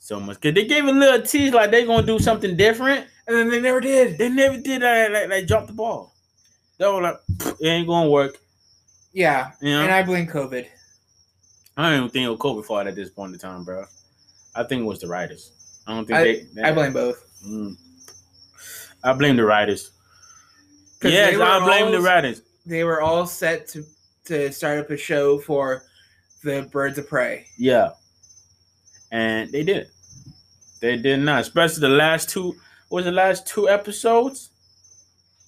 so much. Cause they gave a little tease like they gonna do something different. And then they never did. They never did that. Like, like dropped the ball. They were like, it ain't gonna work. Yeah, You know, and I blame COVID. I don't even think it was COVID fault at this point in time, bro. I think it was the writers. I don't think I- they, they. I blame both. Mm. I blame the writers. 'Cause Yes, I blame the writers. They were all set to to start up a show for the Birds of Prey. Yeah, and they did. They did not, especially the last two. Was the last two episodes,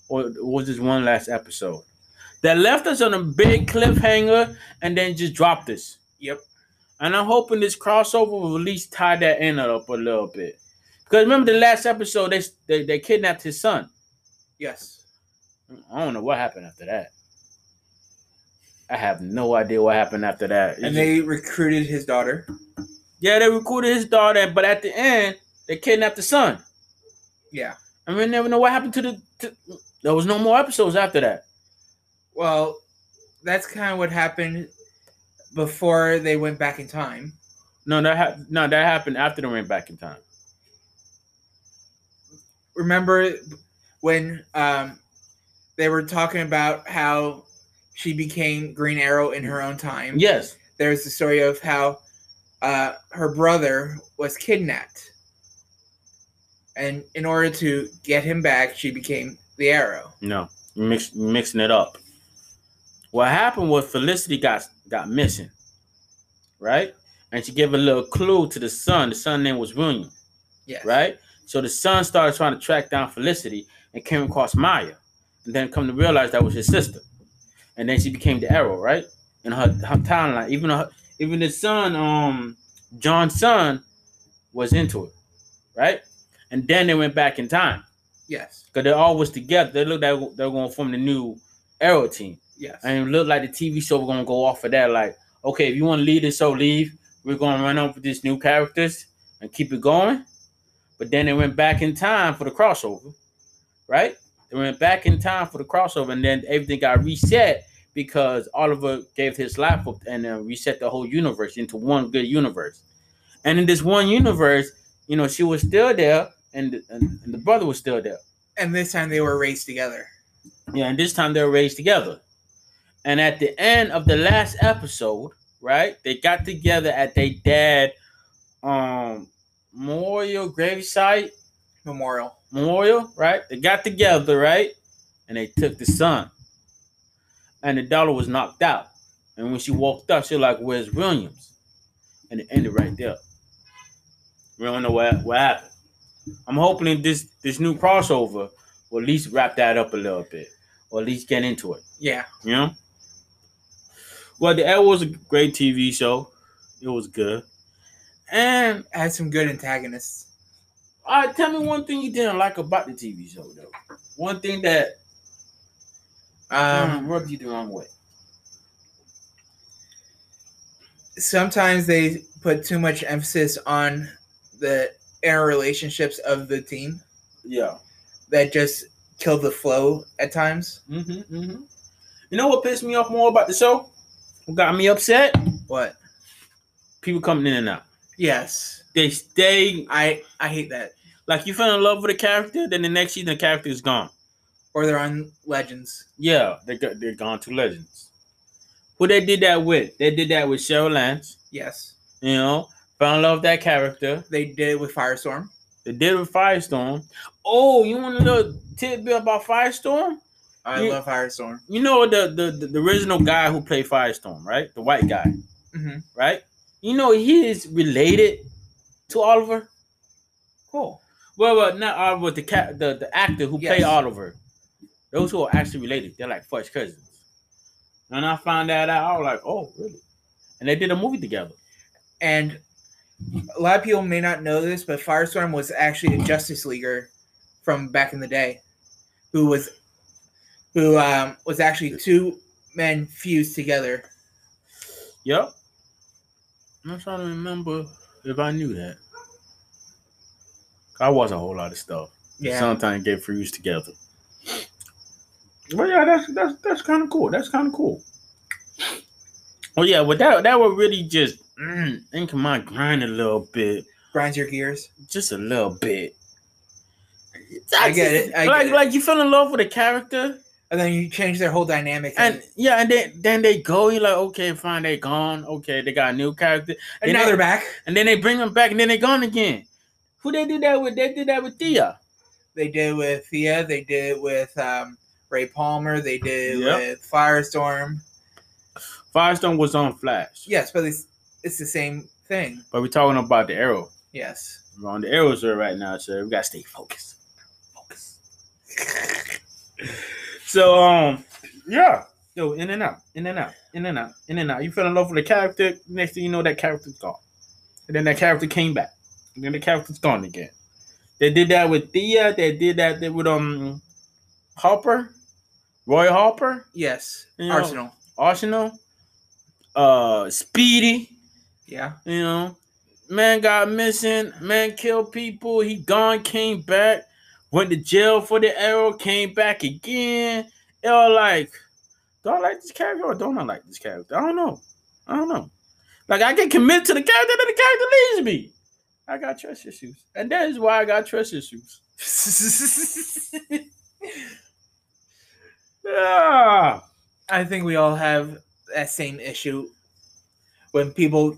or was this one last episode that left us on a big cliffhanger and then just dropped us? Yep. And I'm hoping this crossover will at least tie that in up a little bit. Because remember the last episode, they they, they kidnapped his son. Yes. I don't know what happened after that. I have no idea what happened after that. And they recruited his daughter. yeah, they recruited his daughter, but at the end, they kidnapped the son. Yeah. And we never know what happened to the. To, there was no more episodes after that. Well, that's kind of what happened before they went back in time. No, that ha- no, that happened after they went back in time. Remember when um, they were talking about how she became Green Arrow in her own time? Yes, There's the story of how uh, her brother was kidnapped. And in order to get him back, she became the Arrow. no, mix, mixing it up. What happened was Felicity got got missing, right? And she gave a little clue to the son. The son name was William. Yes. right? So the son started trying to track down Felicity and came across Maya, and then come to realize that was his sister, and then she became the arrow, right? In her, her timeline, even her, even the son, um, John's son, was into it, right? And then they went back in time Yes. because they all was together. They looked like they're going to form the new arrow team, Yes. and it looked like the TV show was going to go off of that. Like, okay, if you want to leave this show, leave. We're going to run up with these new characters and keep it going. But then they went back in time for the crossover, right? They went back in time for the crossover, and then everything got reset because Oliver gave his life up and uh, reset the whole universe into one good universe. And in this one universe, you know, she was still there, and the, and, and the brother was still there. and this time they were raised together. Yeah, and this time they were raised together. And at the end of the last episode, right, they got together at their dad um memorial gravesite Memorial. memorial, right? They got together, right? And they took the son. And the daughter was knocked out. And when she walked up, she was like, Where's Williams? And it ended right there. We don't know what, what happened. I'm hoping this this new crossover will at least wrap that up a little bit. Or at least get into it. Yeah. You know? Well, the Arrow was a great TV show. It was good. And Had some good antagonists. all right, tell me one thing you didn't like about the TV show, though. One thing that Um, um, rubbed you the wrong way. sometimes they put too much emphasis on the inner relationships of the team Yeah. that just killed the flow at times. Mm-hmm, mm-hmm. You know what pissed me off more about the show? What got me upset? What? People coming in and out. Yes. They stay I I hate that. like you fell in love with a character, then the next season the character is gone. Or they're on Legends. Yeah, they got they're gone to Legends. Who they did that with? They did that with Cheryl Lance. Yes. You know, fell in love with that character. They did it with Firestorm. They did it with Firestorm. Oh, you want to know tidbit about Firestorm? I You- love Firestorm. You know the, the the original guy who played Firestorm, right? The white guy, hmm right? You know he is related to Oliver. Cool. Well, well, not Oliver, the cat, the, the actor who played Oliver. Those who are actually related, they're like first cousins. And I found that out. I was like, oh, really? And they did a movie together. And a lot of people may not know this, but Firestorm was actually a Justice Leaguer from back in the day, who was who um, was actually two men fused together. Yep. I'm trying to remember if I knew that. I was a whole lot of stuff. Yeah. Sometimes get fused together. But yeah, that's that's that's kind of cool. That's kind of cool. Well, yeah, but that that would really just mm, into my grind a little bit, Grinds your gears. just a little bit. I get it, I like get it. like you fell in love with a character, And then you change their whole dynamic. and yeah, and then then they go. You're like, okay, fine, they gone. Okay, they got a new character, and then now they- they're back. and then they bring them back, and then they gone again. Who they do that with? They did that with Thea. They did with Thea. They did with um, Ray Palmer. They did Yep. with Firestorm. Firestorm was on Flash. Yes, but it's it's the same thing. But we're talking about the Arrow. Yes. We're on the Arrows right now, so we gotta stay focused. Focus. *laughs* so um, yeah. Yo, in and out, in and out, in and out, in and out. You fell in love with the character. Next thing you know, that character's gone, and then that character came back, and then the character's gone again. They did that with Thea. They did that with um, Harper, Roy Harper, Yes. You know- Arsenal. Arsenal, uh, Speedy. Yeah. You know, man got missing, man killed people. He gone, came back, went to jail for the arrow, came back again. It all like, do I like this character or don't I like this character? I don't know. I don't know. Like I get committed to the character, then the character leaves me. I got trust issues, and that is why I got trust issues. yeah. *laughs* I think we all have that same issue when people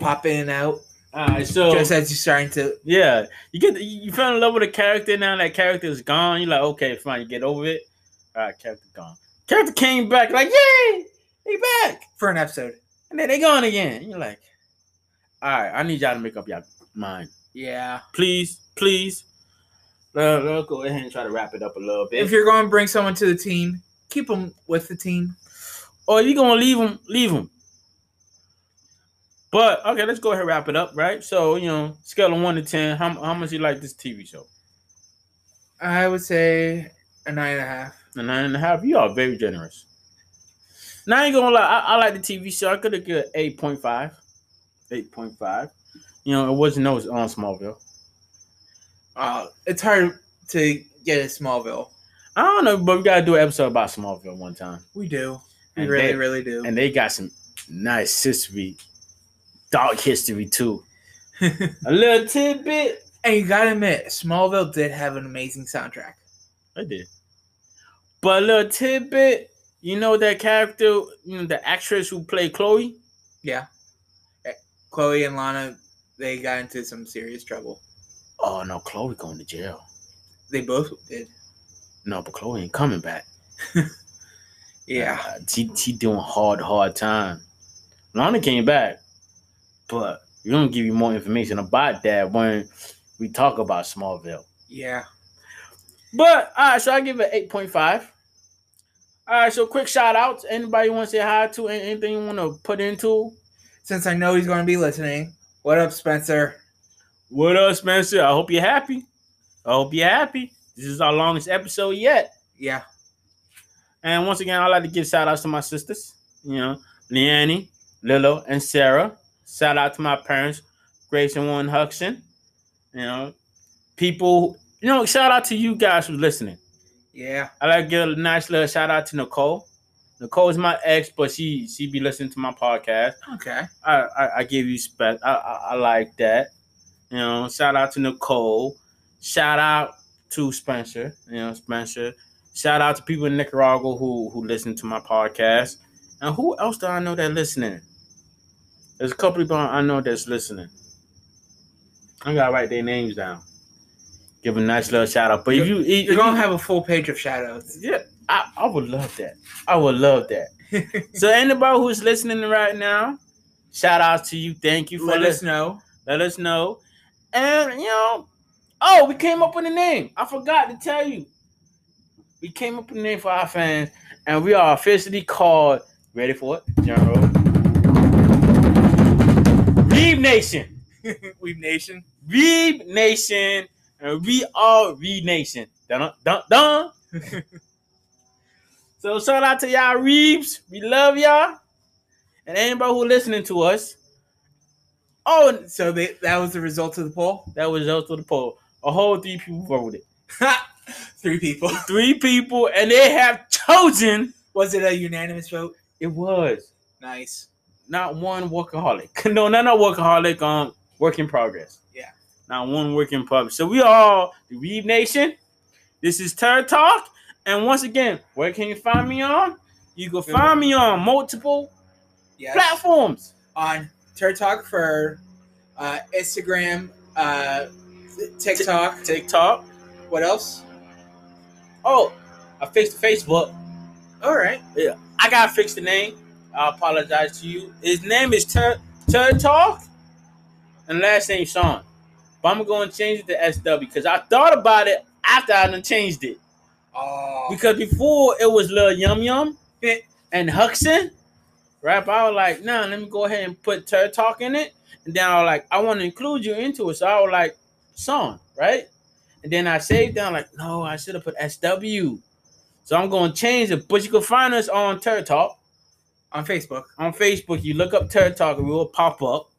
pop in and out. All right, so Just as you're starting to. Yeah, you get you fell in love with a character. Now that character is gone. You're like, okay, fine. You get over it. All right, character gone. Character came back, like, yay, he back, For an episode. and then they gone again. You're like, all right, I need y'all to make up your mind, Yeah. please, please. Let, let's go ahead and try to wrap it up a little bit. If you're going to bring someone to the team, keep them with the team. or you're gonna leave them, leave them. But okay, let's go ahead and wrap it up, right? So you know, scale of one to ten, how how much you like this TV show? I would say a nine and a half. A nine and a half. You are very generous. Now I ain't gonna lie. I, I like the TV show. I could have got eight point five. Eight point five. You know, it wasn't no on Smallville. Uh, it's hard to get a Smallville. I don't know, but we gotta do an episode about Smallville one time. We do. We And really, they- really do. And they got some nice history, dark history too. *laughs* A little tidbit. and you gotta admit, Smallville did have an amazing soundtrack. I did. But a little tidbit. You know that character, you know the actress who played Chloe. Yeah. Eh, Chloe and Lana, they got into some serious trouble. Oh no, Chloe going to jail. They both did. No, but Chloe ain't coming back. *laughs* Yeah. Uh, she she doing hard, hard time. Lana came back, but we're gonna give you more information about that when we talk about Smallville. Yeah. But all right, so I give it eight point five. All right, so quick shout outs. Anybody want to say hi to? Anything you want to put into? Since I know he's going to be listening, what up, Spencer? What up, Spencer? I hope you're happy. I hope you're happy. This is our longest episode yet. Yeah. And once again, I'd like to give shout outs to my sisters, you know, Leanne, Lilo, and Sarah. Shout out to my parents, Grace and Warren Huxon. You know, people, you know, shout out to you guys who's listening. Yeah. I like to give a nice little shout out to Nicole. Nicole is my ex, but she she be listening to my podcast. Okay. I I, I give you spec. I, I I like that. You know, shout out to Nicole. Shout out to Spencer. You know, Spencer. Shout out to people in Nicaragua who who listen to my podcast. And who else do I know that listening? There's a couple people I know that's listening. I gotta write their names down. Give a nice little shout out. But if you if You're you- going to have a full page of shout outs. yeah, I, I would love that. I would love that. *laughs* so anybody who's listening right now, shout out to you. Thank you for Let us know. Let us know. And you know, oh, we came up with a name. I forgot to tell you. We came up with a name for our fans, and we are officially called. Ready for it, General? Reeb Nation. *laughs* Weeb Nation. Reeb Nation, and we are Reeb Nation. Dun dun dun. *laughs* So shout out to y'all Reeves. We love y'all. And anybody who listening to us. Oh, and So they, that was the result of the poll. that was also the poll. A whole three people voted. *laughs* Three people. Three people, and they have chosen. Was it a unanimous vote? It was Nice. Not one workaholic. *laughs* No, not a workaholic. Um, work in progress. Yeah. Not one work in progress. So we all the Reeve Nation. This is Turd Talk, and once again, where can you find me on? You can find me on multiple Yes. platforms. On Turd Talk for uh, Instagram, uh, TikTok. TikTok. What else? Oh, I fixed Facebook. All right. Yeah, I gotta fix the name. I apologize to you. His name is Turd Talk, and last name Sean. But I'm gonna change it to SW because I thought about it after I done changed it. Oh. Because before it was Lil Yum Yum and Huxon, right? But I was like, nah, let me go ahead and put Turd Talk in it. And then I was like, I want to include you into it. So I was like, Sean, right? And then I saved down, like, no, I should have put SW. So I'm going to change it. But you can find us on Turd Talk On Facebook. on Facebook. You look up Turd Talk and we will pop up.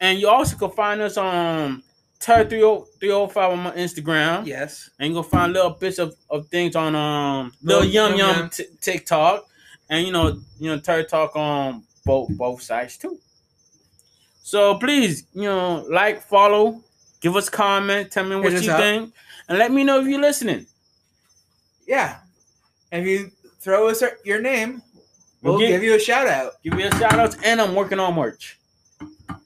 And you also can find us on Turd 305 on my Instagram. Yes. And you're gonna find little bits of, of things on um Lil Yum Yum Yum t- TikTok. And you know, you know, Turd Talk on both both sides too. So please, you know, like, follow, give us comment, tell me what Hit you up. think, and let me know if you're listening. Yeah. And if you throw us your name, We'll we'll give you a shout out. Give me a shout out, and I'm working on merch.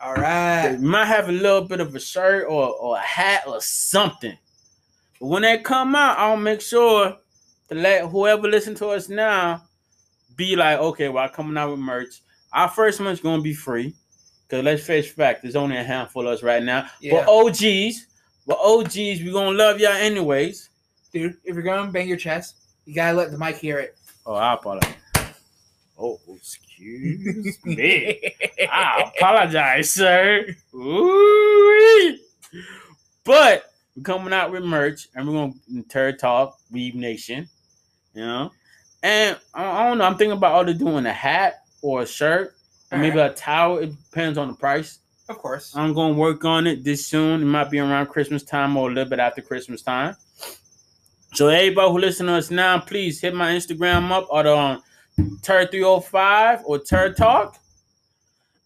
All right. We might have a little bit of a shirt or, or a hat or something. But when they come out, I'll make sure to let whoever listen to us now be like, okay, well, I'm coming out with merch. Our first month's gonna be free. Cause let's face fact, there's only a handful of us right now. Yeah. But OGs, but OGs, we gonna love y'all anyways. Dude, if you're going to bang your chest, you got to let the mic hear it. Oh, I apologize. Oh, excuse *laughs* me. I *laughs* apologize, sir. Ooh. But we're coming out with merch and we're gonna Turd Talk, Weeb Nation. You know? And I, I don't know, I'm thinking about either doing a hat or a shirt or maybe a towel. It depends on the price. Of course. I'm gonna work on it this soon. It might be around Christmas time or a little bit after Christmas time. So everybody who listen to us now, please hit my Instagram up or the um, Turd305 or Turd Talk.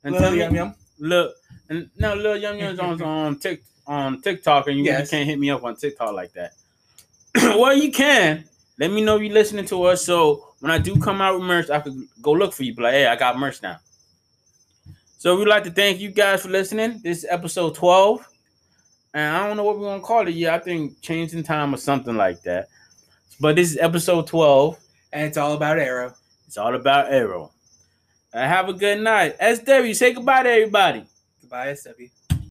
And Lil Yum Yum. look, and no, Lil Yum Yum's on *laughs* on, Tik, on TikTok, and you Yes. can't hit me up on TikTok like that. *clears throat* well, you can. Let me know you're listening to us. So when I do come out with merch, I could go look for you. Be like, hey, I got merch now. So we'd like to thank you guys for listening. This is episode 12. And I don't know what we're gonna call it yet. I think changing time or something like that. But this is episode 12. And it's all about Arrow. It's all about Arrow. Uh, have a good night. SW, say goodbye to everybody. Goodbye, SW.